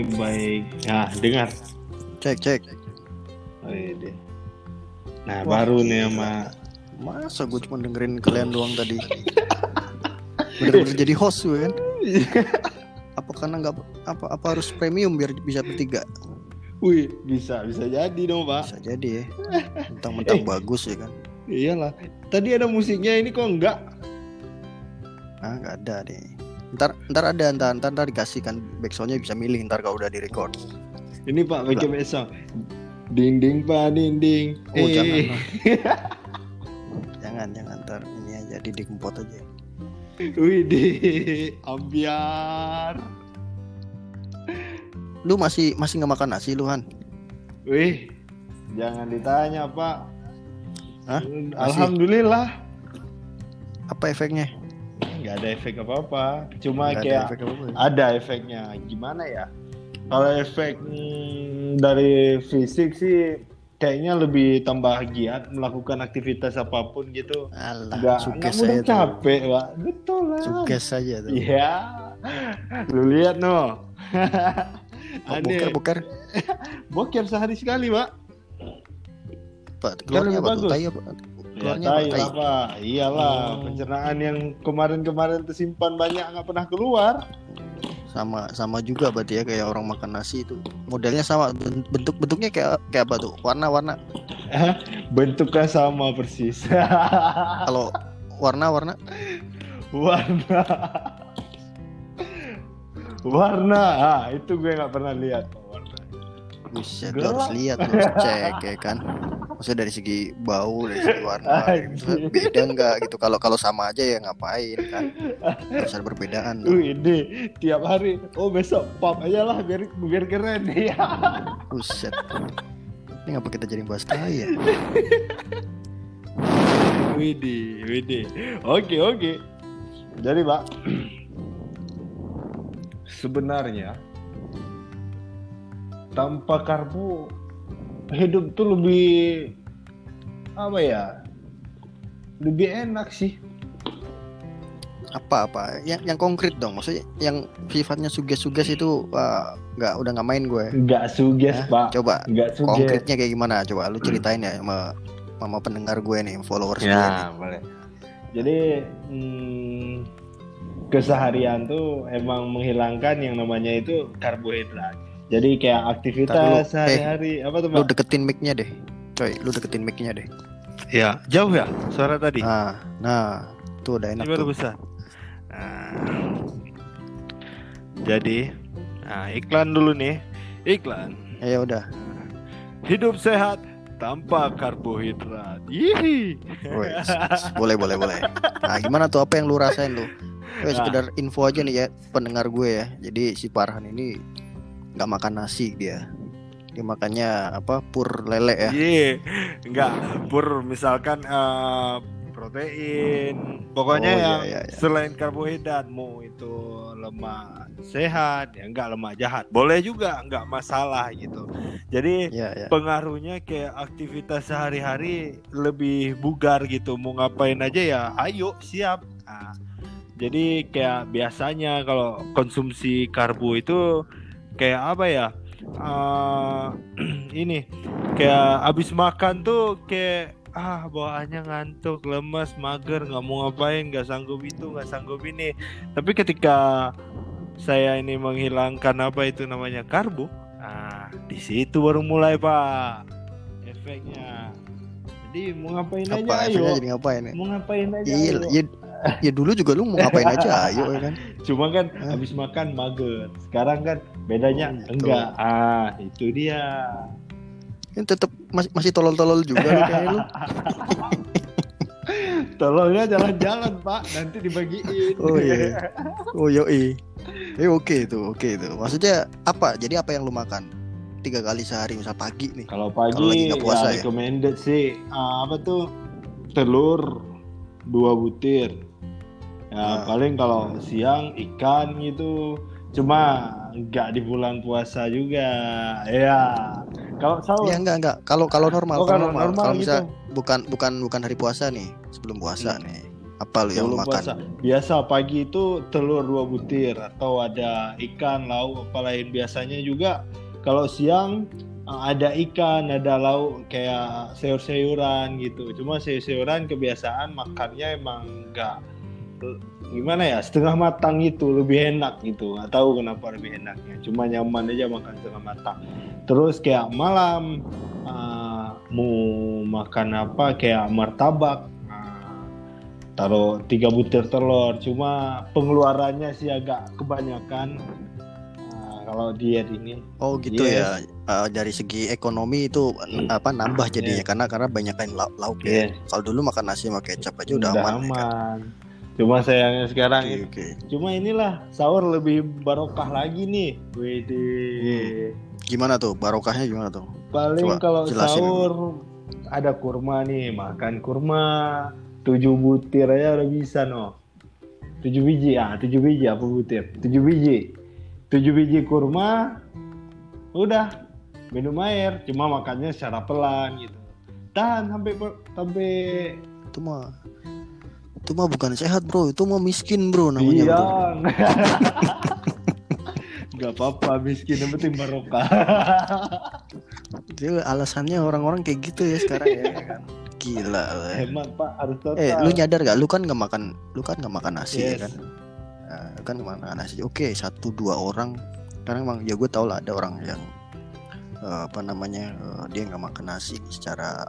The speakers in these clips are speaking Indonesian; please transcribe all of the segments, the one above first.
Oke, baik. Nah, dengar. Cek cek. Oh, iya deh. Nah, baru nih sama Masa gue cuma dengerin kalian doang tadi. Bener-bener jadi host gue kan. Apa karena nggak apa apa harus premium biar bisa bertiga? Wih, bisa bisa jadi dong, Pak. Bisa jadi ya. Mentang-mentang bagus ya kan. Iyalah. Tadi ada musiknya ini kok enggak? Ah nggak ada deh. Ntar ntar ada ntar ntar, ntar dikasih kan backsoundnya bisa milih ntar kalau udah di record. Ini Pak, bagian song. Dinding Pak, dinding. Oh Eh. jangan lah. jangan jangan ntar ini aja di dikempot aja. Wih, ambiar. Lu masih masih nggak makan nasi lu Han? Wih, jangan ditanya, Pak. Hah? Alhamdulillah. Apa efeknya? Nggak ada efek apa-apa. Cuma ada kayak efek apa-apa ya? ada efeknya. Gimana ya? Kalau efek hmm, dari fisik sih kayaknya lebih tambah giat melakukan aktivitas apa pun gitu. Alah, Nggak, nggak mudah capek, Pak. Betul lah. Sukses saja tuh. Iya. Lu lihat no. Oh, Aneh. buker buker. Boker sehari sekali, Pak. Pak, keluarnya apa tuh? bagus. Tai apa? Ya, Keluarnya apa? tai Pak. Iyalah, Oh. pencernaan yang kemarin-kemarin tersimpan banyak nggak pernah keluar. Sama sama juga berarti ya kayak orang makan nasi itu. Modelnya sama ben- bentuk bentuknya kayak kayak apa tuh? Warna-warna. Bentuknya sama persis. Kalau warna-warna warna. warna. Ah, itu gue nggak pernah lihat. Buset, lu harus lihat lu harus cek ya kan. Maksudnya dari segi bau, dari segi warna, gitu. Anjir. beda enggak gitu. Kalau kalau sama aja ya ngapain kan? Harus ada perbedaan. Tuh. ini tiap hari. Oh besok pop aja lah biar biar keren ya. Buset. Ini ngapa kita jadi bahas tai ya? Widih, widih. Oke, oke. Jadi, Pak, sebenarnya tanpa karbo hidup tuh lebih apa ya? Lebih enak sih. Apa-apa? Yang yang konkret dong. Maksudnya yang sifatnya suges-suges itu wah, nggak udah nggak main gue. Enggak suges, Hah? Pak. Coba Enggak suges. konkretnya kayak gimana? Coba lu ceritain ya sama sama pendengar gue nih, followers gue nih. Ya, boleh. Jadi hmm, keseharian tuh emang menghilangkan yang namanya itu karbohidrat. Jadi kayak aktivitas. Eh, sehari-hari apa tuh, Lu deketin mic-nya deh. Coy, lu deketin mic-nya deh. Ya, jauh ya suara tadi. Nah, nah, tuh udah enak Gimana tuh. besar? Nah, jadi, nah iklan dulu nih. Iklan. Ya udah. Hidup sehat tanpa karbohidrat. Yihi. Wes, boleh boleh boleh. Nah, gimana tuh apa yang lu rasain tuh? Eh, Nah. sekedar info aja nih ya pendengar gue ya. Jadi si Farhan ini nggak makan nasi dia. Dia makannya apa? Pur lele ya. Iya, enggak pur misalkan eh, protein. Pokoknya Oh, iya, yang iya, iya. selain karbohidrat mau itu lemak sehat ya enggak lemak jahat. Boleh juga enggak masalah gitu. Jadi Ya ya. pengaruhnya kayak aktivitas sehari-hari lebih bugar gitu mau ngapain aja ya ayo siap Nah, jadi kayak biasanya kalau konsumsi karbo itu kayak apa ya Eh, ini kayak abis makan tuh kayak ah bawaannya ngantuk lemas mager nggak mau ngapain nggak sanggup itu nggak sanggup ini tapi ketika saya ini menghilangkan apa itu namanya karbo Nah, di situ baru mulai pak efeknya. Jadi mau ngapain Apa aja ayo. jadi ngapain ya? Mau ngapain aja Iya, ayo. Ya, dulu juga lu mau ngapain aja ayo ya kan. Cuma kan Hah? habis makan mager. Sekarang kan bedanya Oh, gitu. enggak. Ah, itu dia. Kan tetap masih masih tolol-tolol juga lu kayak lu. Tolongnya jalan-jalan, Pak. Nanti dibagiin. Oh iya. Oh yoi. Eh oke itu, oke itu. Maksudnya apa? Jadi apa yang lu makan? Tiga kali sehari misal pagi nih. Kalau Kalau lagi pagi nggak puasa ya, ya? recommended sih ah, apa tuh telur dua butir. Ya Ah. paling kalau siang ikan gitu. Cuma nggak di bulan puasa juga. Ya. Kalau sahur Ya enggak enggak. Kalau kalau normal, Oh, kalau normal. normal Kalau gitu. misal bukan bukan bukan hari puasa nih, sebelum puasa Hmm. nih. Apa lu yang makan? puasa. Biasa pagi itu telur dua butir atau ada ikan, lauk apa lain. Biasanya juga kalau siang uh, ada ikan, ada lauk kayak sayur-sayuran gitu. Cuma sayur-sayuran kebiasaan makannya emang enggak gimana ya setengah matang itu lebih enak gitu nggak tahu kenapa lebih enaknya cuma nyaman aja makan setengah matang terus kayak malam uh, mau makan apa kayak martabak uh, taruh tiga butir telur cuma pengeluarannya sih agak kebanyakan uh, kalau diet ini Oh gitu Yes. ya. Eh, dari segi ekonomi itu n- apa nambah jadinya Yes. karena karena banyak lauk, lauk ya. Kalau dulu makan nasi sama kecap aja udah, aman. ya kan? Cuma sayangnya sekarang Oke, ini oke. cuma inilah sahur lebih barokah lagi nih Wede. Gimana tuh barokahnya gimana tuh? Paling Coba kalau jelasin sahur ada kurma nih, makan kurma tujuh butir aja udah bisa no. Tujuh biji ah, tujuh biji apa butir? Tujuh biji, tujuh biji kurma, udah minum air, cuma makannya secara pelan gitu. Tahan sampai sampai Itu mah itu mah bukan sehat bro, itu mah miskin bro namanya iya. bro. Gak apa-apa miskin yang penting barokah. Itu alasannya orang-orang kayak gitu ya sekarang ya kan. Gila lu ya. Hemat pak harus total. Eh lu nyadar gak? Lu kan nggak makan, lu kan nggak makan nasi ya Yes. kan? Nah, kan nggak makan nasi. Oke satu dua orang. Karena emang ya gue tau lah ada orang yang eh, apa namanya eh, dia nggak makan nasi secara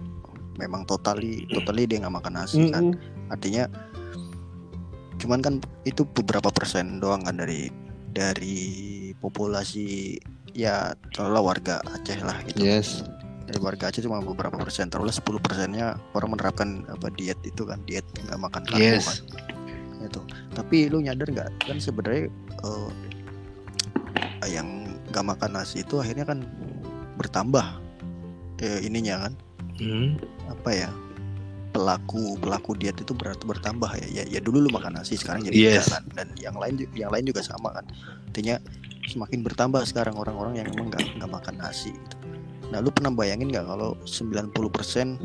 memang totally totally dia nggak makan nasi kan. Mm-mm. Artinya cuman kan itu beberapa persen doang kan dari dari populasi ya taruhlah warga Aceh lah gitu Yes. dari warga Aceh cuma beberapa persen taruhlah 10 persennya orang menerapkan apa diet itu kan diet nggak makan karbo Yes. kan itu tapi lu nyadar nggak kan sebenarnya eh, yang nggak makan nasi itu akhirnya kan bertambah eh, ininya kan Hmm. apa ya pelaku pelaku diet itu berarti bertambah ya ya, ya dulu lu makan nasi sekarang jadi Yes. kan dan yang lain yang lain juga sama kan artinya semakin bertambah sekarang orang-orang yang emang nggak nggak makan nasi gitu. nah lu pernah bayangin nggak kalau 90%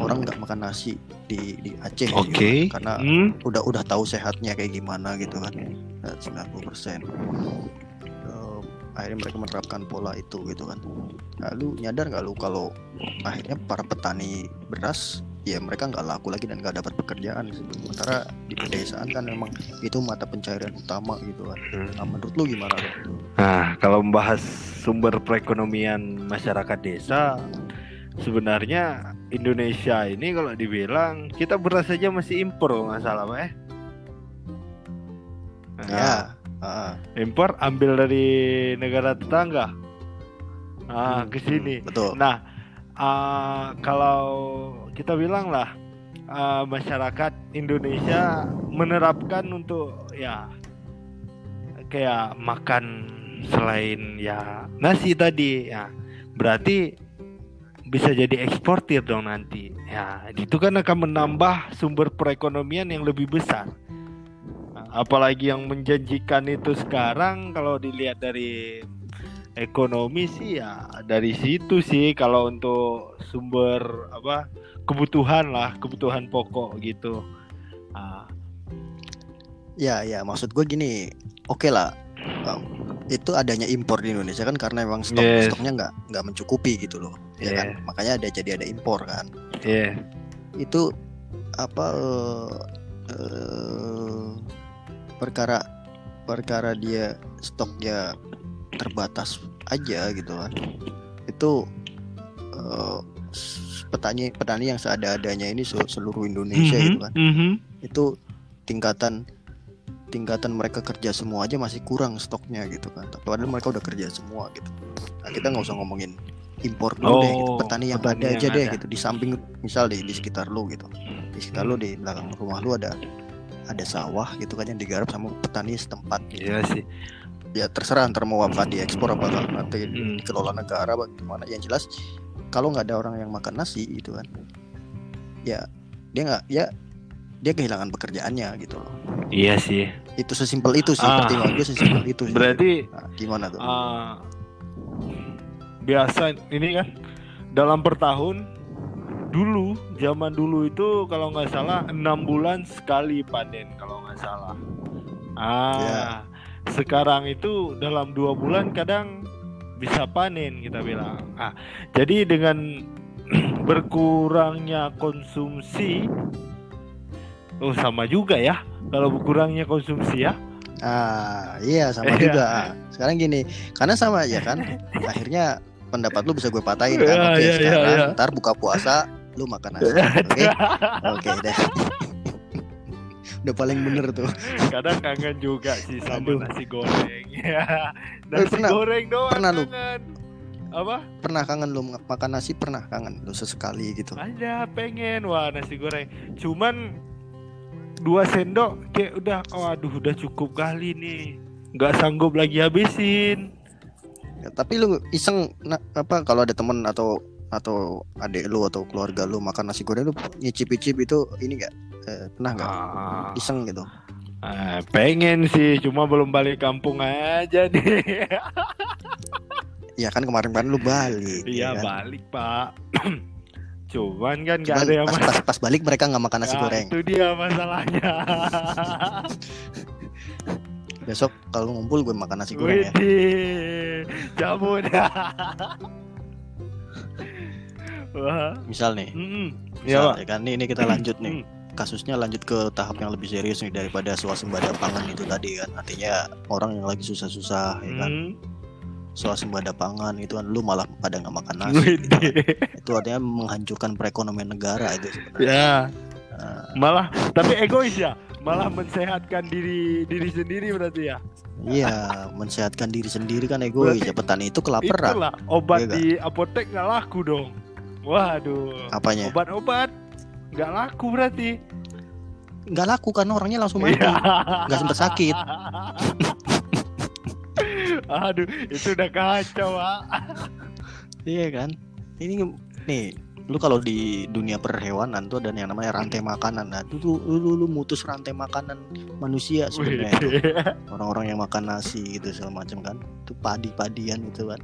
orang nggak makan nasi di di Aceh gitu Oke. kan. karena Hmm. udah udah tahu sehatnya kayak gimana gitu kan Nah, 90% Eh, akhirnya mereka menerapkan pola itu gitu kan lalu nyadar nggak lu kalau akhirnya para petani beras ya mereka nggak laku lagi dan nggak dapat pekerjaan sementara di pedesaan kan memang itu mata pencarian utama gitu kan nah, menurut lu gimana lu? Nah, kalau membahas sumber perekonomian masyarakat desa, sebenarnya Indonesia ini kalau dibilang kita beras saja masih impor kalau nggak salah, Pak. eh. Nah, ya ah, impor ambil dari negara tetangga. Nah, ke sini. betul. Nah, ah, kalau kita bilang lah ah, masyarakat Indonesia menerapkan untuk ya kayak makan selain ya nasi tadi ya. Berarti bisa jadi eksportir dong nanti. Ya itu kan akan menambah sumber perekonomian yang lebih besar apalagi yang menjanjikan itu sekarang kalau dilihat dari ekonomi sih ya dari situ sih kalau untuk sumber apa kebutuhan lah kebutuhan pokok gitu. Ah, ya ya maksud gue gini oke lah um, itu adanya impor di Indonesia kan karena memang stok Yes. stoknya nggak nggak mencukupi gitu loh ya kan? Yeah. makanya ada jadi ada impor kan. Iya itu apa eh, eh, perkara perkara dia stoknya terbatas aja gitu kan itu s- petani petani yang seada-adanya ini se- seluruh Indonesia Mhm, gitu kan mhm. itu tingkatan tingkatan mereka kerja semua aja masih kurang stoknya gitu kan padahal mereka udah kerja semua gitu nah kita nggak usah ngomongin impor dulu deh gitu. Oh, petani yang petani ada yang aja deh ada. gitu di samping misal di di sekitar lu gitu di sekitar lu Hmm. di belakang rumah lu ada ada sawah gitu kan yang digarap sama petani setempat gitu. iya sih ya terserah ntar mau apa diekspor apa nanti Hmm. dikelola negara apa gimana yang jelas kalau nggak ada orang yang makan nasi gitu kan ya dia nggak ya dia kehilangan pekerjaannya gitu loh iya sih itu sesimpel itu sih Ah. pertimbangan gue sesimpel itu sih. berarti Nah, gimana tuh ah, biasa ini kan dalam per tahun dulu zaman dulu itu kalau nggak salah enam bulan sekali panen kalau nggak salah ah Ya. sekarang itu dalam dua bulan kadang bisa panen kita bilang ah jadi dengan berkurangnya konsumsi oh sama juga ya kalau berkurangnya konsumsi ya Ah, iya sama Iya. juga. Sekarang gini, karena sama aja kan. Akhirnya pendapat lu bisa gue patahin kan. Oke, iya, iya, sekarang iya. ntar buka puasa lu makan nasi. Oke. Oke, deh. Udah paling bener tuh. kadang kangen juga sih sama Aduh. nasi goreng ya Eh, nasi pernah- goreng doang pernah lu? kangen. apa Pernah kangen lu makan nasi pernah kangen lu sesekali gitu. ada pengen wah nasi goreng cuman dua sendok kayak udah oh aduh udah cukup kali nih nggak sanggup lagi habisin Ya, tapi lu iseng na- apa kalau ada temen atau atau adik lu atau keluarga lu makan nasi goreng lu nyicip-icip itu ini enggak pernah enggak ah, iseng gitu. ah, pengen sih cuma belum balik kampung aja nih Ya kan kemarin-kemarin lu balik. iya ya kan? balik pak cuman kan nggak Cuman ada yang pas, pas, pas balik mereka nggak makan nasi Nah, goreng. itu dia masalahnya Besok kalau ngumpul gue makan nasi goreng ya. Widih, cabut Wah, Misal nih, mm, ya misal pak. ya kan ini, ini kita lanjut Mm. nih. Kasusnya lanjut ke tahap yang lebih serius nih daripada swasembada pangan itu tadi kan. Artinya orang yang lagi susah-susah ya kan. Mm. Swasembada pangan itu kan lu malah pada nggak makan nasi. gitu kan. Itu artinya menghancurkan perekonomian negara itu sebenarnya. Ya, Nah, malah tapi egois ya, malah mensehatkan diri diri sendiri berarti ya. iya, mensehatkan diri sendiri kan egois. Ya petani itu kelaparan. Itulah obat Iya nggak? di apotek nggak laku dong. Waduh, Apanya? obat-obat nggak laku berarti. Nggak laku kan orangnya langsung mati. Iya. Nggak sempet sakit. Aduh, itu udah kacau, Pak. Iya kan? Ini nih, lu kalau di dunia perhewanan tuh ada yang namanya rantai makanan. Nah, itu lu, lu, lu mutus rantai makanan manusia sebenarnya. Orang-orang yang makan nasi gitu segala macam kan. Itu padi-padian gitu kan.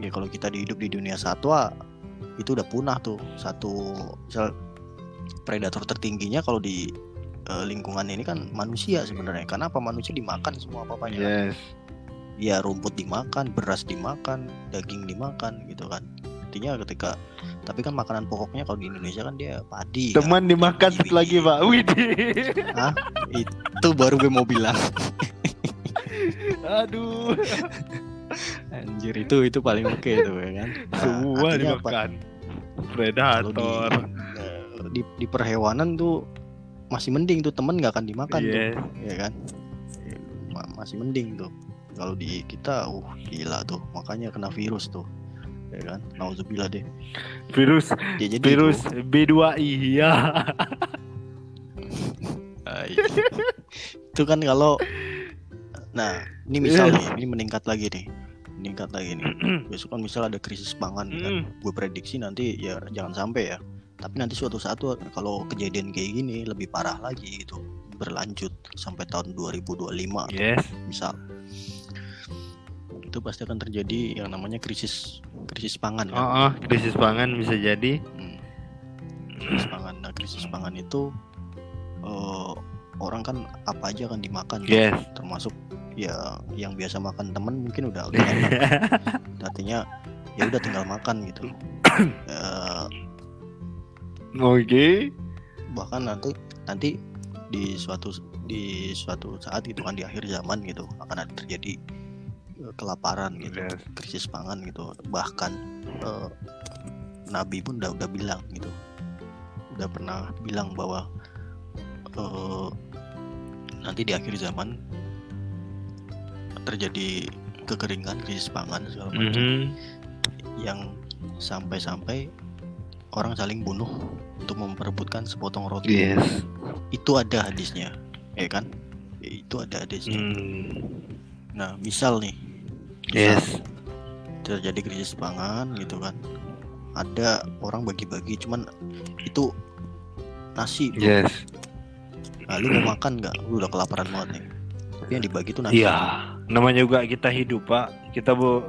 Ya kalau kita hidup di dunia satwa itu udah punah tuh. Satu misal predator tertingginya kalau di eh, lingkungan ini kan manusia sebenarnya. Karena apa manusia dimakan semua apa-apanya. kan. Yes. ya rumput dimakan, beras dimakan, daging dimakan gitu kan. Artinya ketika tapi kan makanan pokoknya kalau di Indonesia kan dia padi. kan. Teman dimakan Biji-biji. satu lagi, Pak. Widih. Itu baru gue mau bilang. Aduh, Anjir itu itu paling oke tuh ya kan. Nah, semua dimakan. Kalau di, Predator. eh, di di perhewanan tuh masih mending tuh temen nggak akan dimakan tuh, Yes. ya kan? Ma- masih mending tuh. Kalau di kita, uh gila tuh, makanya kena virus tuh, ya kan? Nauzubillah deh. Virus Ya, jadi virus itu- B2I ya. Itu kan kalau nah ini misal nih ini meningkat lagi nih meningkat lagi nih besok kan misal ada krisis pangan kan Mm. gue prediksi nanti ya jangan sampai ya tapi nanti suatu saat tuh kalau kejadian kayak gini lebih parah lagi gitu berlanjut sampai tahun 2025 atau Yes. misal itu pasti akan terjadi yang namanya krisis krisis pangan kan Oh, oh, krisis pangan bisa jadi. Hmm. krisis pangan nah krisis pangan itu eh, orang kan apa aja akan dimakan tuh. Yes. termasuk ya yang biasa makan temen mungkin udah udah enak artinya ya udah tinggal makan gitu Eh, Oke. bahkan nanti nanti di suatu di suatu saat gitu kan di akhir zaman gitu akan ada terjadi eh, kelaparan gitu Yes. krisis pangan gitu bahkan eh, Nabi pun udah udah bilang gitu udah pernah bilang bahwa eh, nanti di akhir zaman terjadi kekeringan krisis pangan segala macam Mhm. yang sampai-sampai orang saling bunuh untuk memperebutkan sepotong roti Yes. itu ada hadisnya ya kan itu ada hadisnya Hmm. nah misal nih misal Yes. terjadi krisis pangan gitu kan ada orang bagi-bagi cuman itu nasi bro. Yes. nah, lu mau makan nggak lu udah kelaparan banget nih tapi yang dibagi tuh nasi Iya. Namanya juga kita hidup, Pak. Kita bu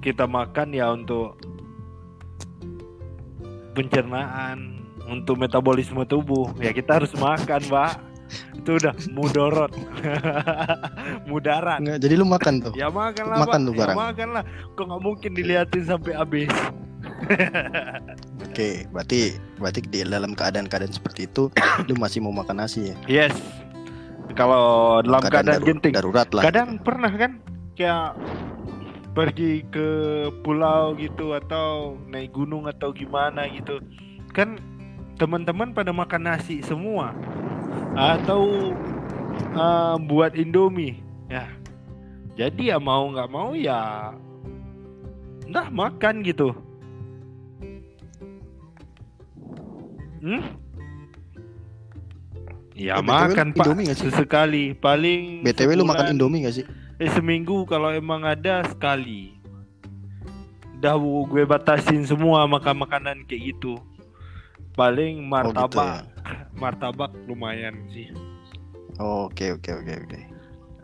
kita makan ya untuk pencernaan untuk metabolisme tubuh. Ya kita harus makan pak. Itu udah mudorot. Mudarat. Nggak, jadi lu makan tuh. ya makan lah Makan tuh ya barang. makan lah. Kok nggak mungkin diliatin sampai habis? Oke, berarti berarti di dalam keadaan-keadaan seperti itu lu masih mau makan nasi ya? yes kalau dalam keadaan, daru- genting. darurat lah. kadang pernah kan kayak pergi ke pulau gitu atau naik gunung atau gimana gitu. Kan teman-teman pada makan nasi semua. Atau uh, buat indomie ya. Jadi ya mau nggak mau ya nah makan gitu. Hmm? Ya Eh, BTW makan pak Indomie nggak sih? sesekali paling BTW lu makan sebulan. Indomie gak sih? Eh seminggu kalau emang ada sekali. Udah gue batasin semua makan makanan kayak gitu. Paling Oh gitu martabak, ya. martabak lumayan sih. Oke oke oke oke.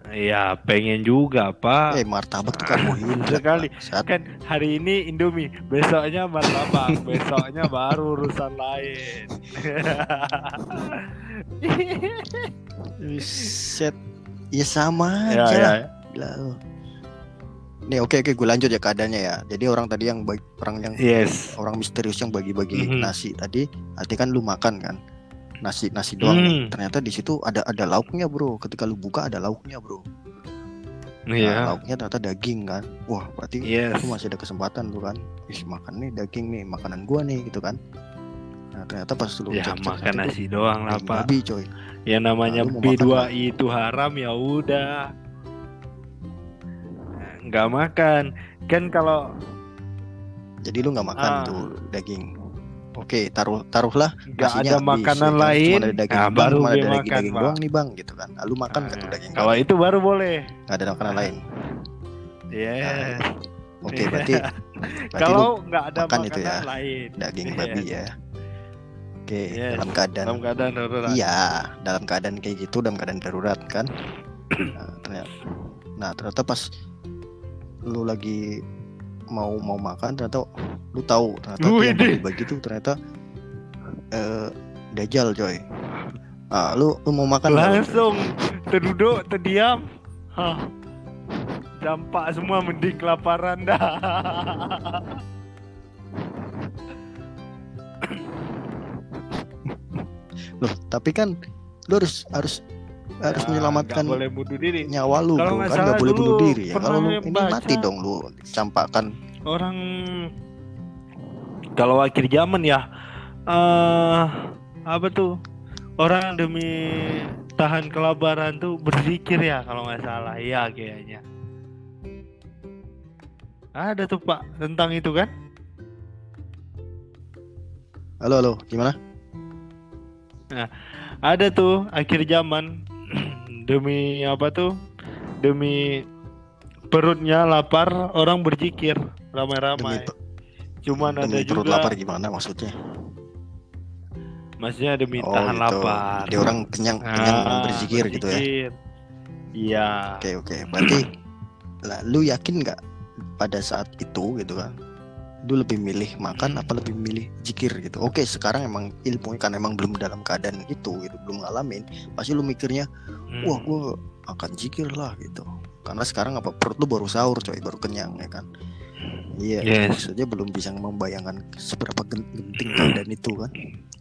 Iya pengen juga pak. Eh martabak tuh karbohidrat. Sekali. Saat Kan hari ini Indomie, besoknya martabak, besoknya baru urusan lain. set ya sama ya, aja ya. lah. Gila lu. Nih oke oke gue lanjut ya keadaannya ya. Jadi orang tadi yang bagi, orang yang Yes. orang misterius yang bagi-bagi Mhm. nasi tadi, arti kan lu makan kan nasi nasi doang. nih. Hmm. Ternyata di situ ada ada lauknya bro. Ketika lu buka ada lauknya bro. Nah, Iya. lauknya ternyata daging kan. Wah berarti Yes. lu masih ada kesempatan tuh kan. Ih makan nih daging nih makanan gua nih gitu kan. Nah ternyata pas lu Ya cek-cek makan ternyata nasi doang tuh lah pak. babi coy. Yang namanya Nah, lu mau makan B2I itu haram ya udah. Nggak makan. Kan kalau Jadi lu nggak makan Ah. tuh daging. Oke, taruh taruhlah nasinya ada habis, makanan ya kan? lain, Cuma ada daging, nah, baru cuma ada daging, makan, daging Pak. doang nih bang, gitu kan. Nah, lu makan nggak tuh Nah, daging? Kalau itu baru boleh. nggak ada makanan lain. Yes. Oke, berarti berarti lu Kalau nggak ada makan makanan itu ya, lain. daging Yes. babi ya. Oke, Yes. dalam keadaan Dalam keadaan darurat. iya, dalam keadaan kayak gitu, dalam keadaan darurat kan. Nah, ternyata, nah ternyata pas lu lagi mau mau makan ternyata lu tahu ternyata tuh yang Wih, bagi tuh ternyata eh dajal coy. Ah, lu lu mau makan? Langsung terduduk, terdiam. Hah. Dampak semua mending kelaparan dah. Loh, tapi kan lu harus harus harus Ya, menyelamatkan nggak boleh bunuh diri. nyawa lu Kalau bro. kan nggak boleh bunuh diri ya. Kalau lu ini baca. mati dong lu campakkan. orang kalau akhir zaman ya eh apa tuh? Orang demi tahan kelaparan tuh berzikir ya kalau nggak salah. Iya kayaknya. Ada tuh pak tentang itu kan? Halo halo. Gimana ada tuh akhir zaman demi apa tuh? Demi perutnya lapar orang berzikir ramai-ramai. Cuman ada demi perut juga lapar gimana maksudnya? Maksudnya demi oh tahan gitu. lapar. Jadi orang kenyang kenyang orang Ah, berzikir gitu ya? berzikir. Iya. oke oke. Berarti lah lu yakin nggak pada saat itu gitu kan lu lebih milih makan apa lebih milih zikir gitu. Oke sekarang emang ilmunya kan emang belum dalam keadaan itu gitu belum ngalamin pasti lu mikirnya Hmm. wah gue akan zikir lah gitu. Karena sekarang apa perut lu baru sahur coy baru kenyang ya kan? Iya Yes. maksudnya belum bisa membayangkan seberapa gen- genting keadaan itu kan.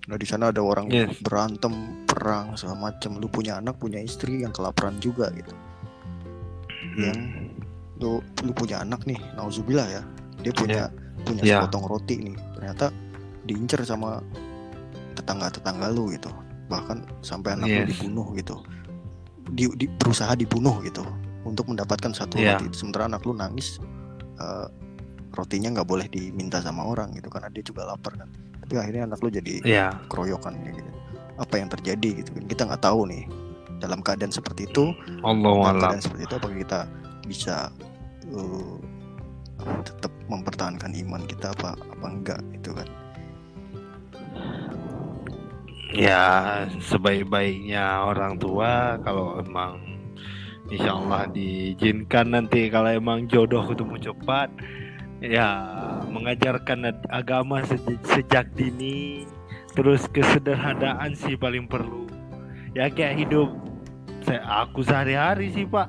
Nah di sana ada orang Yes. berantem perang segala macam lu punya anak punya istri yang kelaparan juga gitu. Yang lu lu punya anak nih nauzubillah ya. Dia punya punya Ya. sepotong roti nih ternyata diincer sama tetangga tetangga lu gitu bahkan sampai anak lu Yes. dibunuh gitu di, di- berusaha dibunuh gitu untuk mendapatkan satu Ya. roti sementara anak lu nangis eh, rotinya nggak boleh diminta sama orang gitu karena dia juga lapar kan tapi akhirnya anak lu jadi Iya. keroyokan gitu apa yang terjadi gitu kan kita nggak tahu nih dalam keadaan seperti itu Allah dalam alam. keadaan seperti itu apakah kita bisa uh, tetap mempertahankan iman kita apa apa enggak gitu kan? Ya sebaik-baiknya orang tua kalau emang Insya Allah diizinkan nanti kalau emang jodoh ketemu cepat ya mengajarkan agama sejak dini terus kesederhanaan sih paling perlu. Ya kayak hidup saya aku sehari-hari sih pak.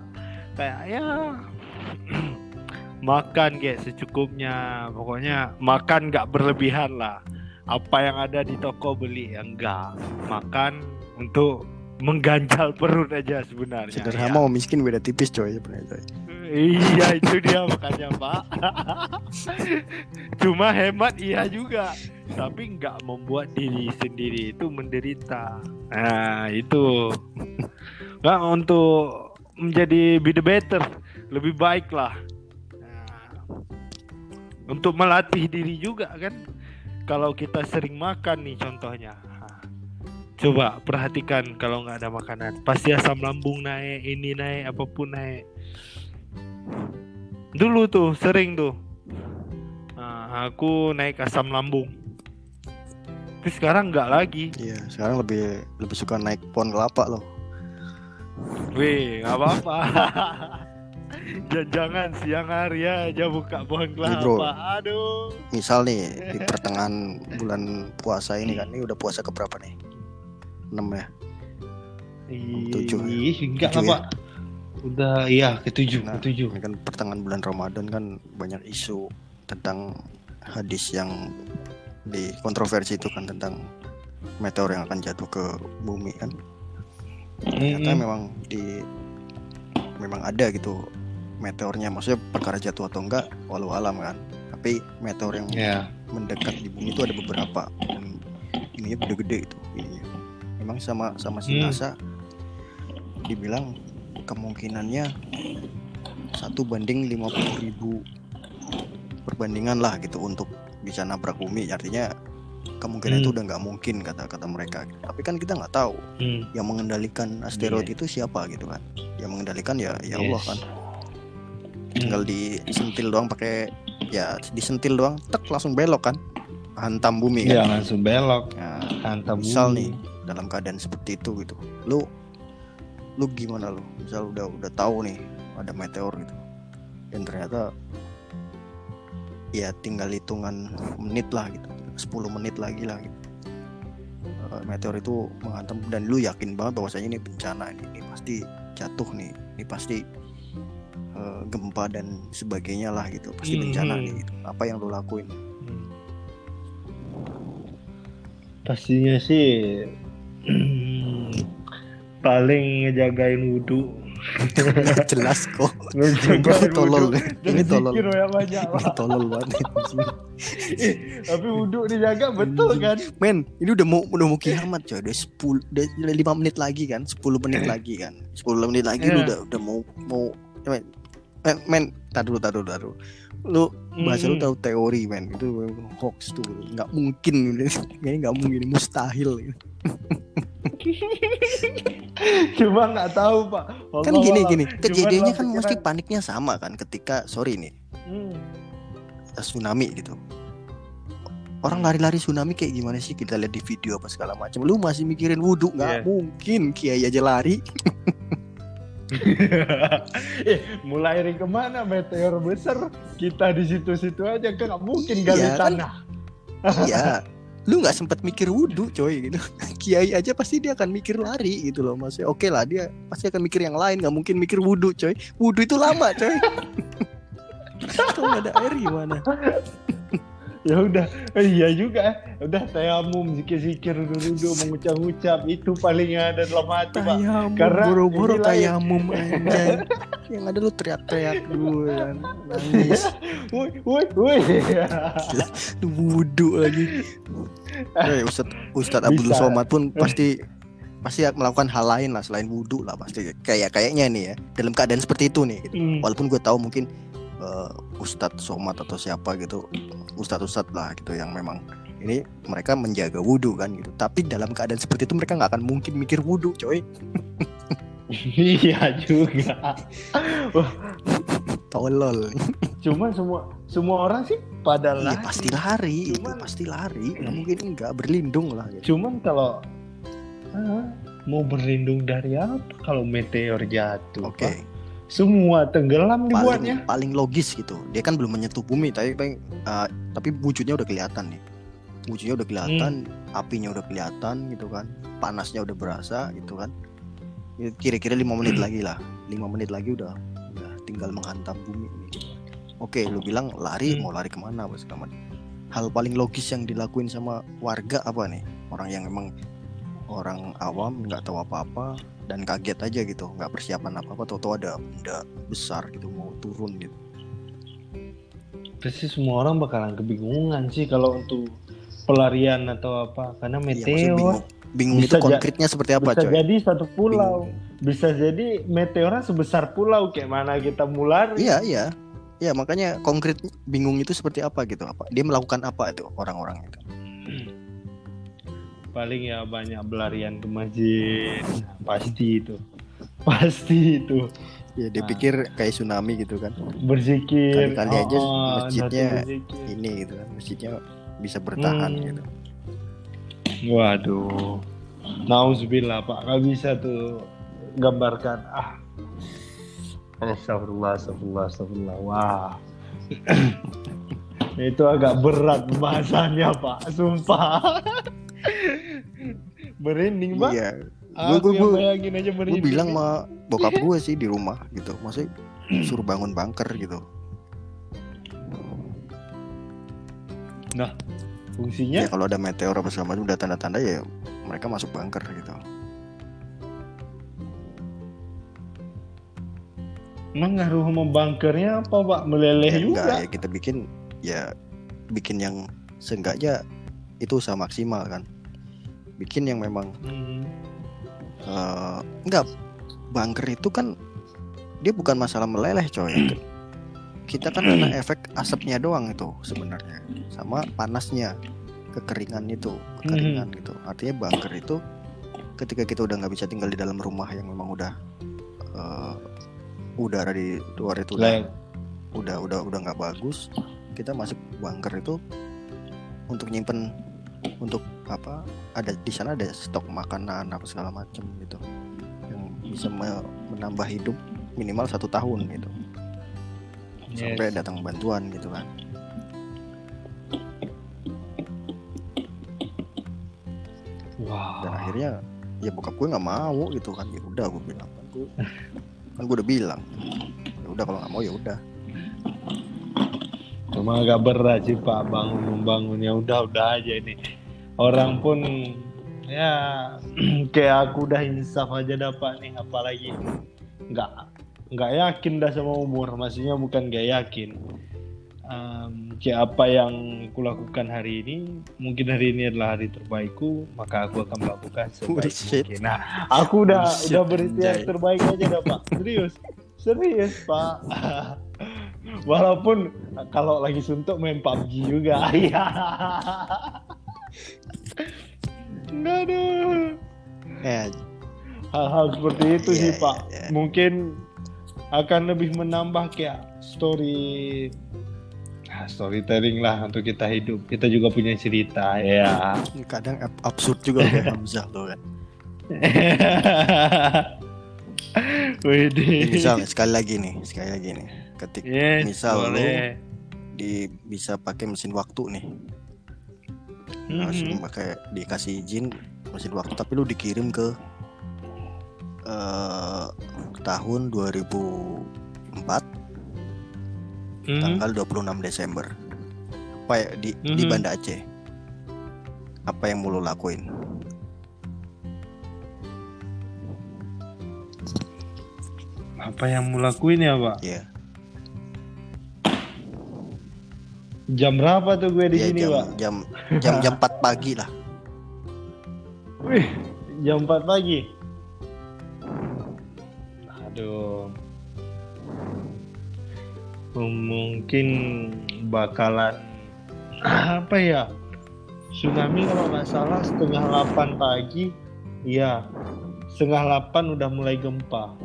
Kayak ya makan kayak secukupnya pokoknya makan nggak berlebihan lah apa yang ada di toko beli ya enggak makan untuk mengganjal perut aja sebenarnya Sederhana ya. mau miskin beda tipis coy sebenarnya coy. Iya itu dia makanya Pak. Cuma hemat iya juga, tapi nggak membuat diri sendiri itu menderita. Nah itu nggak untuk menjadi be the better, lebih baik lah. Untuk melatih diri juga kan. Kalau kita sering makan nih contohnya. Coba perhatikan kalau nggak ada makanan, pasti asam lambung naik, ini naik, apa pun naik dulu tuh sering tuh Nah, aku naik asam lambung tapi sekarang nggak lagi Iya, sekarang lebih lebih suka naik pohon kelapa loh. wih nggak apa-apa jangan siang hari aja buka pohon Nih, bro. kelapa aduh Misal nih di pertengahan bulan puasa ini kan, ini udah puasa keberapa nih? 6 ya. Tujuh ya? Enggak lah ya? pak. Udah iya ketujuh, Nah, ketujuh. Ini kan pertengahan bulan Ramadan kan banyak isu tentang hadis yang di kontroversi itu kan tentang meteor yang akan jatuh ke bumi kan. Ternyata memang di memang ada gitu meteornya maksudnya perkara jatuh atau enggak walau alam kan. Tapi meteor yang Ya. mendekat di bumi itu ada beberapa dan ininya gede-gede itu ininya. Memang sama sama si Hmm. NASA dibilang kemungkinannya satu banding 50 ribu perbandingan lah gitu untuk bisa nabrak bumi artinya kemungkinan Hmm. itu udah nggak mungkin kata kata mereka tapi kan kita nggak tahu Hmm. yang mengendalikan asteroid Iya. itu siapa gitu kan yang mengendalikan ya ya Allah Yes. kan tinggal disentil doang pakai ya disentil doang tek langsung belok kan. Hantam bumi kan. Langsung belok. Nah, Hantam misal bumi. nih dalam keadaan seperti itu gitu. Lu lu gimana lu? Misal udah udah tahu nih ada meteor gitu. Dan ternyata ya tinggal hitungan menit lah gitu. 10 menit lagi lah gitu. Eh, meteor itu menghantam. Dan lu yakin banget bahwasanya ini bencana ini, ini pasti jatuh nih. Ini pasti eh, gempa dan sebagainya lah gitu. Pasti bencana Mhm. nih gitu. apa yang lu lakuin? Hmm. Pastinya sih paling ngejagain wudhu. jelas kok. Ngejagain tolol. ini tolol. ya ini tolol banget. Eh, Tapi wudhu dijaga betul kan? men ini udah mau udah mau kiamat coy. Udah 10 udah 5 menit lagi kan? 10 menit lagi kan? 10 menit lagi lu udah udah mau mau men men, tar dulu tar dulu tar dulu. Lu bahasa lu Mm-mm. tahu teori men. Itu hoax tuh. Nggak mungkin. Kayaknya nggak mungkin. Mustahil. Cuma nggak tahu pak. kan Allah gini Allah. gini. Cuman kejadiannya kan pikiran. mesti paniknya sama kan ketika sorry nih. Hmm. tsunami gitu. Orang lari-lari tsunami kayak gimana sih? Kita lihat di video apa segala macam. Lu masih mikirin wudhu? Nggak Iya. mungkin. Kiai aja lari eh, mulai dari ke mana meteor besar? Kita di situ-situ aja kan nggak mungkin gali Iya, kan? tanah. iya. Lu nggak sempat mikir wudhu coy gitu. Kiai aja pasti dia akan mikir lari gitu loh. Maksudnya oke lah dia pasti akan mikir yang lain. Nggak mungkin mikir wudhu coy. Wudhu itu lama coy. Kalau ada air gimana Ya udah, eh, iya juga. eh. Udah tayamum, zikir-zikir dulu mengucap-ucap itu paling ada dalam hati pak. Karena lain. tayamum aja yang ada lu teriak-teriak dulu kan nangis Woi, woi, woi. lu wudhu lagi Eh, Ustadz Ustadz Abdul. Somad pun pasti pasti melakukan hal lain lah selain wudhu lah pasti kayak kayaknya nih ya dalam keadaan seperti itu nih gitu. Hmm. walaupun gue tahu mungkin eh, Ustadz Somad atau siapa gitu Ustadz Ustadz lah gitu yang memang ini mereka menjaga wudhu kan gitu tapi dalam keadaan seperti itu mereka nggak akan mungkin mikir wudhu coy Iya juga. tolol Cuma semua semua orang sih pada iya lari. pasti lari itu Cuman- pasti lari nggak mungkin nggak berlindung lah gitu. Cuman kalau ah, mau berlindung dari apa kalau meteor jatuh? oke Pak? Semua tenggelam dibuatnya. paling paling logis gitu. Dia kan belum menyentuh bumi tapi paling- uh, tapi wujudnya udah kelihatan nih. Wujudnya udah kelihatan apinya udah kelihatan gitu kan. Panasnya udah berasa gitu kan. Ya, kira-kira lima menit lagi lah. Lima menit lagi udah udah tinggal menghantam bumi ini gitu. oke lu bilang lari Hmm. mau lari ke mana apa segala macam. hal paling logis yang dilakuin sama warga apa nih? Orang yang memang orang awam nggak tahu apa-apa dan kaget aja gitu nggak persiapan apa-apa tahu-tahu ada benda besar gitu mau turun gitu. Pasti semua orang bakalan kebingungan sih kalau untuk pelarian atau apa karena Iya, meteor bingung bingung Bisa itu konkretnya seperti apa bisa coy? jadi satu pulau Bingung. bisa jadi meteornya sebesar pulau kayak mana kita mulai iya iya. Iya makanya konkret bingung itu seperti apa gitu apa dia melakukan apa itu orang-orang itu paling ya banyak belarian ke masjid pasti itu pasti itu ya dia Ah. pikir kayak tsunami gitu kan berzikir Kali-kali aja Oh, masjidnya berzikir. ini gitu kan masjidnya bisa bertahan Hmm. gitu waduh nauzubillah pak nggak bisa tuh gambarkan ah Astagfirullah, astagfirullah, astagfirullah. Wah. itu agak berat pembahasannya, Pak. Sumpah. Merinding, Pak. iya bayangin aja gue merinding. bilang sama bokap gue sih di rumah gitu maksudnya suruh bangun bunker gitu fungsinya ya kalau ada meteor apa segala macam udah tanda-tanda ya mereka masuk bunker gitu emang ngaruh sama bunkernya apa, Pak? Meleleh ya, juga. enggak ya kita bikin ya bikin yang seenggaknya itu usaha maksimal kan. Bikin yang memang Hmm. eh, enggak bunker itu kan dia bukan masalah meleleh coy. Kita kan kena efek asapnya doang itu sebenarnya sama panasnya kekeringan itu kekeringan gitu. Artinya bunker itu ketika kita udah nggak bisa tinggal di dalam rumah yang memang udah eh, udara di luar itu udah udah udah nggak bagus kita masuk bunker itu untuk nyimpen untuk apa ada di sana ada stok makanan apa segala macam gitu. Yang bisa me- menambah hidup minimal satu tahun gitu. Sampai Yes. datang bantuan gitu kan. Wah. dan akhirnya ya bokap gue nggak mau gitu kan. Ya udah gue bilang kan gue kan gue udah bilang ya udah kalau nggak mau ya udah Cuma agak berat sih Pak bangun membangun ya udah udah aja ini. Orang pun ya kayak aku udah insaf aja dapat nih. Apalagi nggak nggak yakin dah sama umur. Maksudnya bukan nggak yakin. Em, kayak apa yang kulakukan hari ini mungkin hari ini adalah hari terbaikku maka aku akan melakukan sebaik Bullshit. mungkin. Nah aku udah Bullshit, udah berikhtiar anjay. terbaik aja dah pak. Serius. Serius pak walaupun kalau lagi suntuk main PUBG juga. Iya. Aduh. eh hal-hal seperti itu Iya, sih iya, pak. iya. mungkin akan lebih menambah kayak story storytelling lah untuk kita hidup. Kita juga punya cerita ya. Kadang ab- absurd juga kayak Hamzah tuh kan. Wih, sekali lagi nih sekali lagi nih ketik yes, misal lu boleh. di bisa pakai mesin waktu nih Mhm. langsung pakai dikasih izin mesin waktu tapi lu dikirim ke eh tahun 2004 Mhm. tanggal 26 Desember apa ya di di Mhm. Banda Aceh apa yang mau lo lakuin apa yang mau lakuin ya pak ya jam berapa tuh gue di ya sini jam, pak jam jam jam 4 pagi lah Wih, jam 4 pagi. Aduh. Mungkin bakalan apa ya? Tsunami kalau nggak salah setengah 8 pagi. Iya. Setengah 8 udah mulai gempa.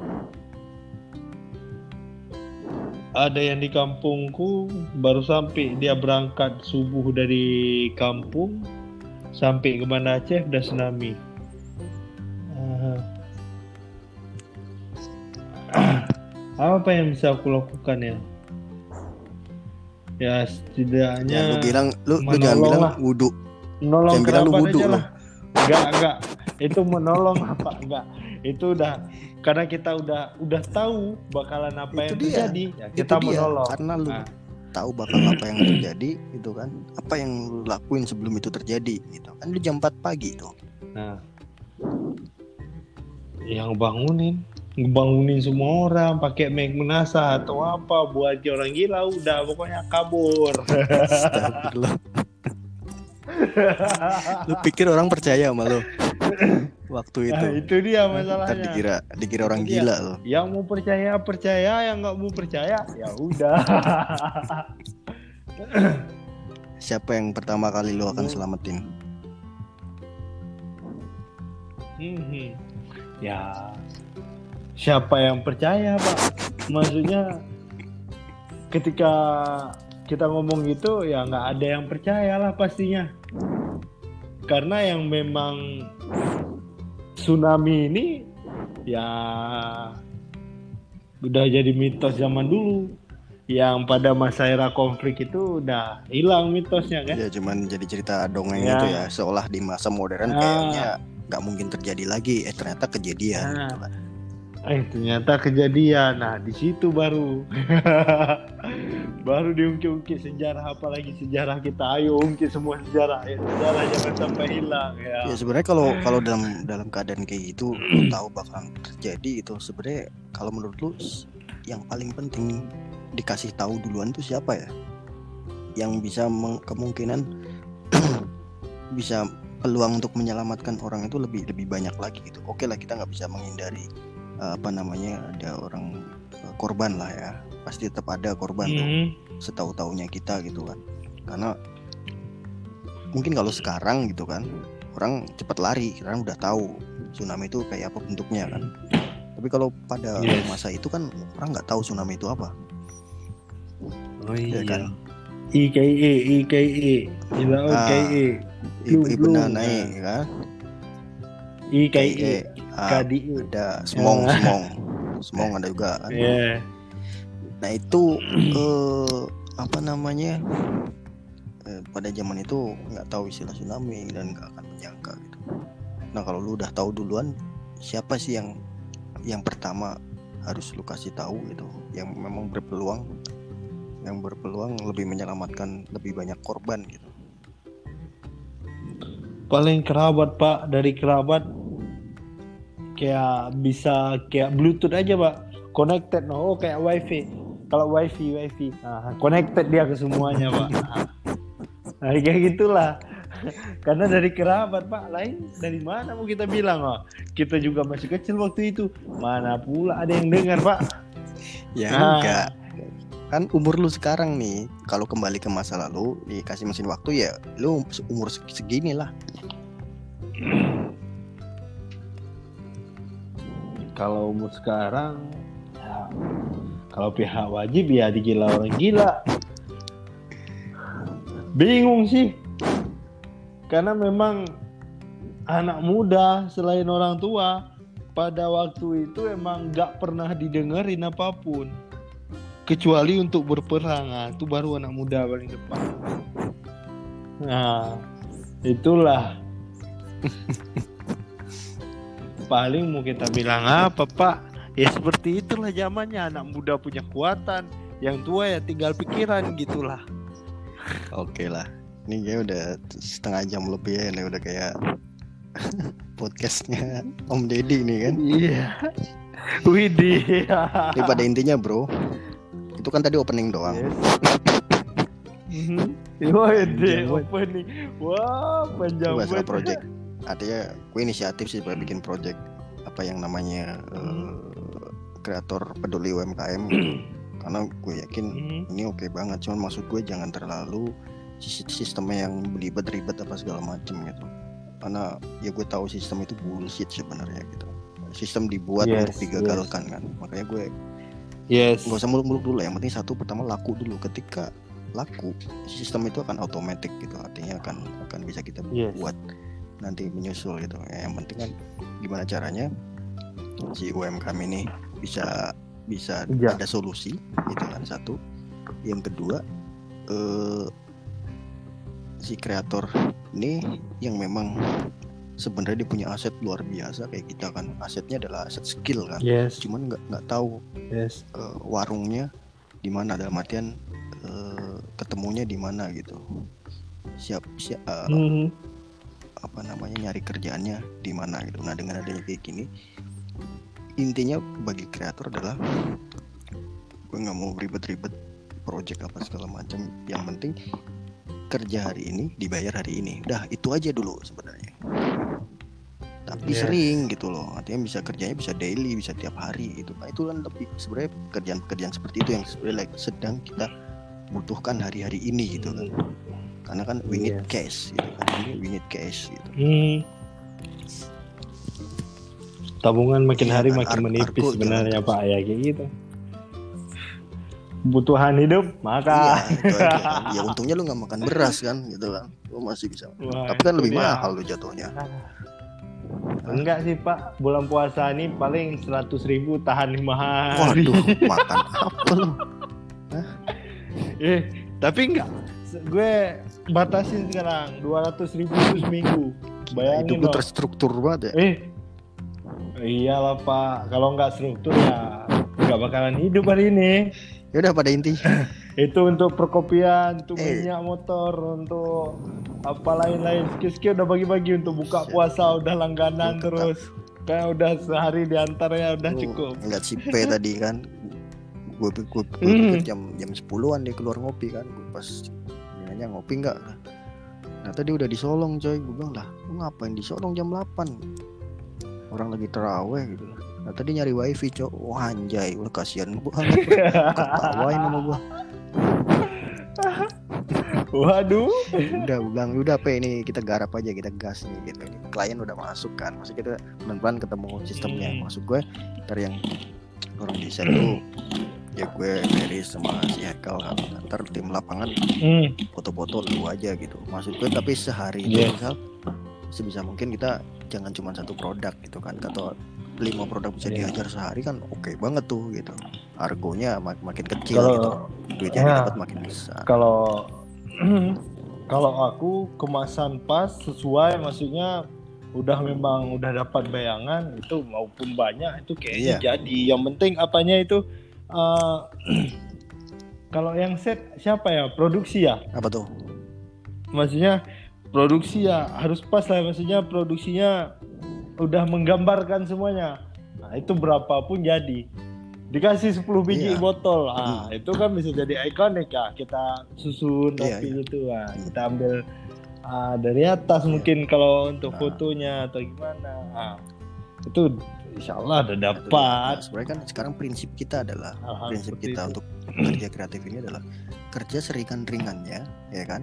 Ada yang di kampungku baru sampai dia berangkat subuh dari kampung sampai ke Banda Aceh udah tsunami. Ah. apa yang bisa aku lakukan ya ya setidaknya Ya, lu bilang lu, lu jangan bilang lah. wudhu. menolong jangan bilang lu wudhu lah enggak enggak itu menolong apa enggak itu udah karena kita udah udah tahu bakalan apa Itu yang dia. terjadi ya, Itu kita dia. menolong Karena lu Nah. tahu bakal apa yang terjadi gitu kan. Apa yang lu lakuin sebelum itu terjadi gitu. Kan lu jam 4 pagi tuh. Nah, yang bangunin, ngebangunin semua orang pakai make menasa atau apa buat dia orang gila udah pokoknya kabur. Lu pikir orang percaya sama lu waktu itu? Nah, itu dia Ntar masalahnya. dikira dikira orang Itu dia. gila lu. Yang mau percaya percaya, yang nggak mau percaya ya udah. Siapa yang pertama kali lu akan Hmm. selamatin? Mhm. Ya, siapa yang percaya pak? Maksudnya ketika kita ngomong gitu ya nggak ada yang percaya lah pastinya. Karena yang memang tsunami ini ya udah jadi mitos zaman dulu. Yang pada masa era konflik itu udah hilang mitosnya kan? Ya cuman jadi cerita dongeng Ya. itu ya seolah di masa modern Ah. kayaknya nggak mungkin terjadi lagi. Eh ternyata kejadian. Ah. gitu kan. Eh ternyata kejadian. Nah di situ baru baru diungkit-ungkit sejarah apalagi sejarah kita. Ayo ungkit semua sejarah. Ya, sejarah jangan sampai hilang ya. Ya sebenarnya kalau kalau dalam dalam keadaan kayak gitu tahu bakalan terjadi itu sebenarnya kalau menurut lu yang paling penting dikasih tahu duluan tuh siapa ya? Yang bisa kemungkinan bisa peluang untuk menyelamatkan orang itu lebih lebih banyak lagi gitu. Oke lah kita nggak bisa menghindari eh, apa namanya ada orang eh, korban lah ya. Pasti tetap ada korban tuh Mhm. setahu taunya kita gitu kan karena mungkin kalau sekarang gitu kan orang cepat lari karena udah tahu tsunami itu kayak apa bentuknya kan tapi kalau pada Yes. masa itu kan orang nggak tahu tsunami itu apa Oh ya iya. kan IKE, IKE, tidak Ah, IKE, ibu naik kan Ah, KDI. ada semong Ya. semong semong ada juga kan. Ya. nah itu eh, apa namanya eh, pada zaman itu nggak tahu istilah tsunami dan nggak akan menyangka gitu. Nah kalau lu udah tahu duluan siapa sih yang yang pertama harus lu kasih tahu gitu? Yang memang berpeluang yang berpeluang lebih menyelamatkan lebih banyak korban gitu. Paling kerabat pak dari kerabat kayak bisa kayak bluetooth aja pak. Connected no. Oh, kayak wifi. Kalau wifi wifi. Nah, connected dia ke semuanya pak. Nah, kayak gitulah. Karena dari kerabat pak lain dari mana mau kita bilang oh kita juga masih kecil waktu itu. Mana pula ada yang dengar pak? Ya Ah. enggak. Kan umur lu sekarang nih kalau kembali ke masa lalu dikasih mesin waktu ya lu umur seg- segini lah kalau umur sekarang ya, kalau pihak wajib ya digila orang gila. Bingung sih. Karena memang anak muda selain orang tua pada waktu itu emang nggak pernah didengerin apa pun. Kecuali untuk berperang. Nah, itu baru anak muda paling depan. Nah itulah paling mau kita bilang apa pak ya seperti itulah zamannya anak muda punya kekuatan yang tua ya tinggal pikiran gitulah Oke lah. Ini kayak udah setengah jam lebih ya, ini udah kayak podcastnya Om Deddy nih kan. iya Widih Ini pada intinya bro, itu kan tadi opening doang. yes. Mhm. Panjang, opening wah panjang masalah banget. project. Artinya gue inisiatif sih supaya bikin project apa yang namanya eh, kreator peduli UMKM. Karena gue yakin Mhm. ini oke banget. Cuman maksud gue jangan terlalu sis- sistemnya yang belibet ribet apa segala macem gitu. Karena ya gue tahu sistem itu bullshit sebenarnya gitu. Sistem dibuat Yes, untuk digagalkan kan. Makanya gue yes nggak usah muluk-muluk dulu yang penting satu pertama laku dulu ketika laku sistem itu akan otomatis gitu artinya akan akan bisa kita Yes. buat nanti menyusul gitu. Ya, yang penting kan gimana caranya si UMKM ini bisa bisa Ya. ada solusi itu kan satu. Yang kedua eh, si kreator ini yang memang sebenarnya dia punya aset luar biasa kayak kita kan. Asetnya adalah aset skill kan. Yes, cuman nggak nggak tahu yes. eh, warungnya di mana. Dalam artian eh, ketemunya di mana gitu. Siap siap eh, Mhm. Apa namanya nyari kerjaannya di mana gitu. Nah dengan adanya kayak gini, intinya bagi kreator adalah gue nggak mau ribet-ribet project apa segala macam. Yang penting kerja hari ini dibayar hari ini. Udah itu aja dulu sebenarnya. Tapi Yes. sering gitu loh. Artinya bisa kerjanya bisa daily, bisa tiap hari gitu. Nah itu kan lebih sebenarnya kerjaan-kerjaan seperti itu yang sebenarnya like, sedang kita butuhkan hari-hari ini gitu kan. Karena kan we need Yes. cash gitu kan. Ini we need cash gitu. Hmm. Tabungan makin Iya hari kan, makin ar- menipis sebenarnya Pak ya kayak gitu. Kebutuhan hidup maka. Iya, kan. Ya untungnya lu nggak makan beras kan, gitu kan. Lu masih bisa. Wah, Tapi kan lebih dia. mahal lu jatuhnya. Enggak sih Pak, bulan puasa ini paling 100 ribu tahan lima hari. Waduh, makan apa lu? Eh, tapi enggak. Gue batasin sekarang 200 ribu itu seminggu. Bayangin Hidup lu terstruktur banget ya. Eh, iyalah Pak. Kalau nggak struktur ya nggak bakalan hidup hari ini. Ya udah pada inti. Itu untuk perkopian, untuk Eh. minyak motor, untuk apa lain-lain. Skill-skill udah bagi-bagi untuk buka Siap. puasa udah langganan Tetap. terus. Kayak udah sehari di antaranya udah Lu cukup. Ngeliat si P tadi kan. Gue gue Hmm. jam jam 10-an dia keluar ngopi kan. Gue pas nanya ngopi enggak? Nah tadi udah disolong coy. Gue bilang lah, lu ngapain disolong jam 8? Orang lagi teraweh gitu. Nah tadi nyari wifi cok. Wah anjay, udah kasihan banget. Ketawain sama gua. Waduh. udah bilang udah apa ini kita garap aja kita gas nih gitu klien udah masuk kan masih kita pelan-pelan ketemu sistemnya Hmm. maksud gue dari yang orang desain tuh ya gue Ferry sama si Hekal kan ntar tim lapangan Hmm. foto-foto lu aja gitu maksud gue tapi sehari itu Yes. misal sebisa mungkin kita jangan cuma satu produk gitu kan atau lima produk bisa Iya. diajar sehari kan oke banget tuh gitu argonya mak- makin kecil Kalau gitu duitnya Ya. dapat makin besar kalau kalau aku kemasan pas sesuai maksudnya udah memang udah dapat bayangan itu maupun banyak itu kayaknya Iya. jadi yang penting apanya itu eh, kalau yang set siapa ya? Produksi ya? Apa tuh? Maksudnya produksi ya harus pas lah. Maksudnya produksinya udah menggambarkan semuanya. Nah itu berapapun jadi. Dikasih 10 biji Iya. botol. Ah itu kan bisa jadi ikonik ya. Kita susun Iya, rapi iya. gitu ah kita ambil ah, dari atas mungkin kalau untuk Nah. fotonya atau gimana. Ah itu insya Allah ada Nah, dapat. sebenarnya kan sekarang prinsip kita adalah hal-hal prinsip kita itu. untuk kerja kreatif ini adalah kerja seringan-ringannya ya kan?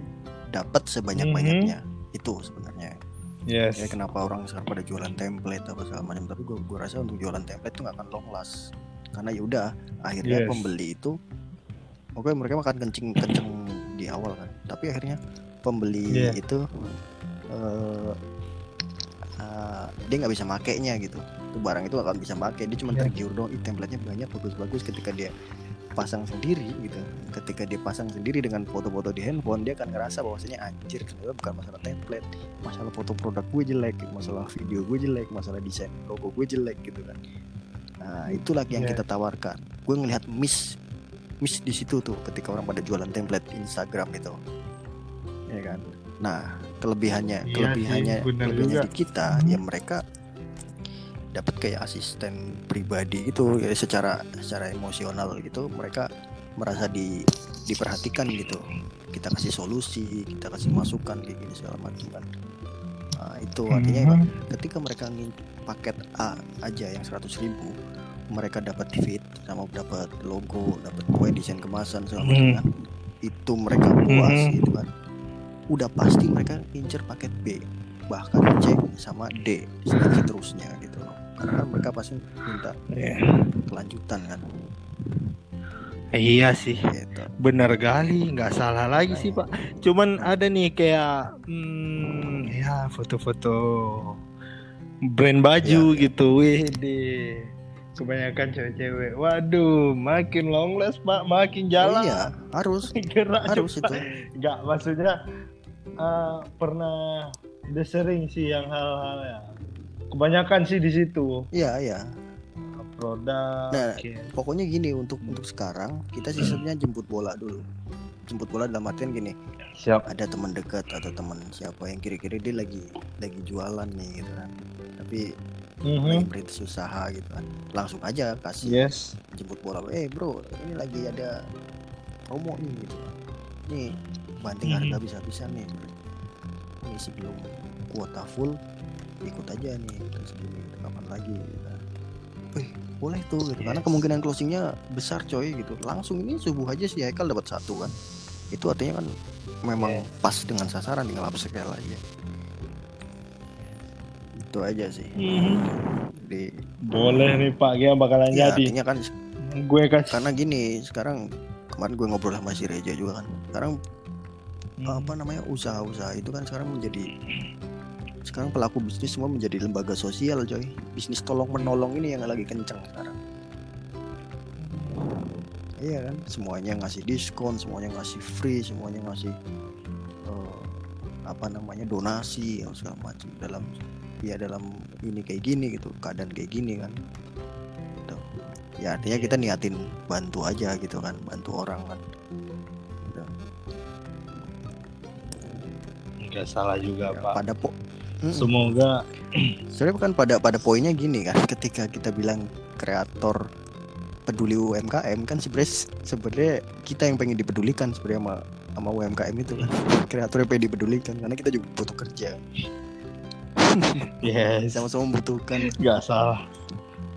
Dapat sebanyak-banyaknya. Itu sebenarnya. Yes. Ya kenapa orang sekarang pada jualan template apa segala macam. Tapi gue gua rasa untuk jualan template itu nggak akan long last. Karena ya udah akhirnya Yes. pembeli itu oke mereka makan kencing kenceng di awal kan. Tapi akhirnya pembeli Iya. itu eh, eh, dia nggak bisa makainya gitu. Itu barang itu akan bisa pakai dia cuma Iya. tergiur dong "Ih, template-nya banyak bagus-bagus. Ketika dia pasang sendiri gitu ketika dia pasang sendiri dengan foto-foto di handphone dia akan ngerasa bahwasanya anjir ternyata bukan masalah template. Masalah foto produk gue jelek masalah video gue jelek masalah desain logo gue jelek gitu kan. Nah itulah yang Iya. kita tawarkan. Gue ngelihat miss miss di situ tuh ketika orang pada jualan template Instagram itu ya kan nah kelebihannya Iya kelebihannya sih, kelebihannya juga. di kita Mhm. ya mereka dapat kayak asisten pribadi gitu ya secara secara emosional gitu mereka merasa di diperhatikan gitu kita kasih solusi kita kasih masukan kayak gini segala macam kan nah, itu artinya Mhm. ketika mereka ingin paket A aja yang 100.000 ribu mereka dapat feed sama dapat logo dapat kue desain kemasan segala macam Mhm. kan itu mereka puas Mhm. gitu kan udah pasti mereka incer paket B bahkan C sama D seterusnya gitu loh karena mereka pasti minta Iya. kelanjutan kan iya sih gitu Benar kali, nggak salah lagi sih pak. Cuman ada nih kayak, hmm, ya foto-foto brand baju iya. gitu, wih deh. kebanyakan cewek-cewek. Waduh, makin long last pak, makin Oh jalan. iya, harus Gerak harus cepat. itu. Enggak, maksudnya eh, pernah udah sering sih yang hal-hal ya. Kebanyakan sih di situ. Iya, iya. Produk. Nah, oke. Pokoknya gini untuk untuk sekarang kita sistemnya jemput bola dulu. Jemput bola dalam artian gini, Siap. ada teman dekat atau teman siapa yang kira-kira dia lagi lagi jualan nih gitu kan. Tapi Mhm. merintis usaha gitu kan. Langsung aja kasih Yes. jemput bola. Eh, Bro, ini lagi ada promo nih gitu. Nih, banting harga Mhm. habis-habisan nih. Ini sebelum kuota full ikut aja nih gitu. kapan lagi gitu kan. Wih, boleh tuh gitu. Karena Yes. kemungkinan closingnya besar coy gitu. Langsung ini subuh aja si Haikal dapat satu kan. Itu artinya kan memang Yes. pas dengan sasaran tinggal upscale aja. Itu aja sih. Mhm. Jadi Boleh nih Pak, Gia bakalan ya jadi. artinya kan Gue kasih. karena gini sekarang kemarin gue ngobrol sama si Reja juga kan sekarang. Apa namanya usaha-usaha itu kan sekarang menjadi sekarang pelaku bisnis semua menjadi lembaga sosial coy. Bisnis tolong menolong ini yang lagi kencang sekarang. Iya kan? Semuanya ngasih diskon semuanya ngasih free semuanya ngasih eh, apa namanya donasi yang segala macam dalam ya dalam ini kayak gini gitu keadaan kayak gini kan. Gitu. ya artinya kita niatin bantu aja gitu kan bantu orang kan Nggak salah juga Ya, Pak. pada po Mm-mm. Semoga sebenarnya kan pada pada poinnya gini kan ketika kita bilang kreator peduli UMKM kan sebenarnya sebenarnya kita yang pengen dipedulikan sebenarnya sama sama UMKM itu kan kreator yang pengen dipedulikan karena kita juga butuh kerja yes, sama-sama membutuhkan nggak salah.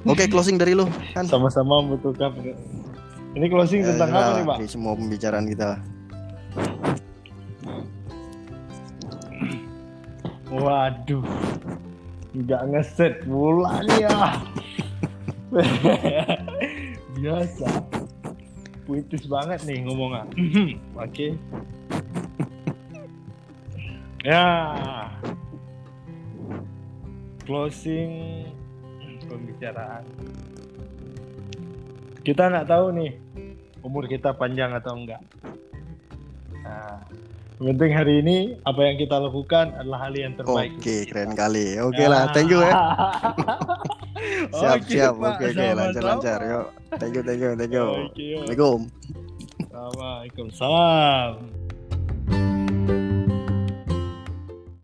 oke closing dari lu kan Sama-sama membutuhkan. Ini closing tentang Eh, apa nah, nih Pak? semua pembicaraan kita Waduh, nggak ngeset pula nih ya. Biasa. Puitis banget nih ngomongnya. Oke. ya. Closing pembicaraan. Kita nggak tahu nih umur kita panjang atau enggak. Nah, yang penting hari ini apa yang kita lakukan adalah hal yang terbaik. oke kita. keren kali oke lah thank you ya siap Oke, siap Pak. oke oke lancar lancar yuk thank you thank you thank you Oke, yuk. assalamualaikum Assalamualaikum. Salam.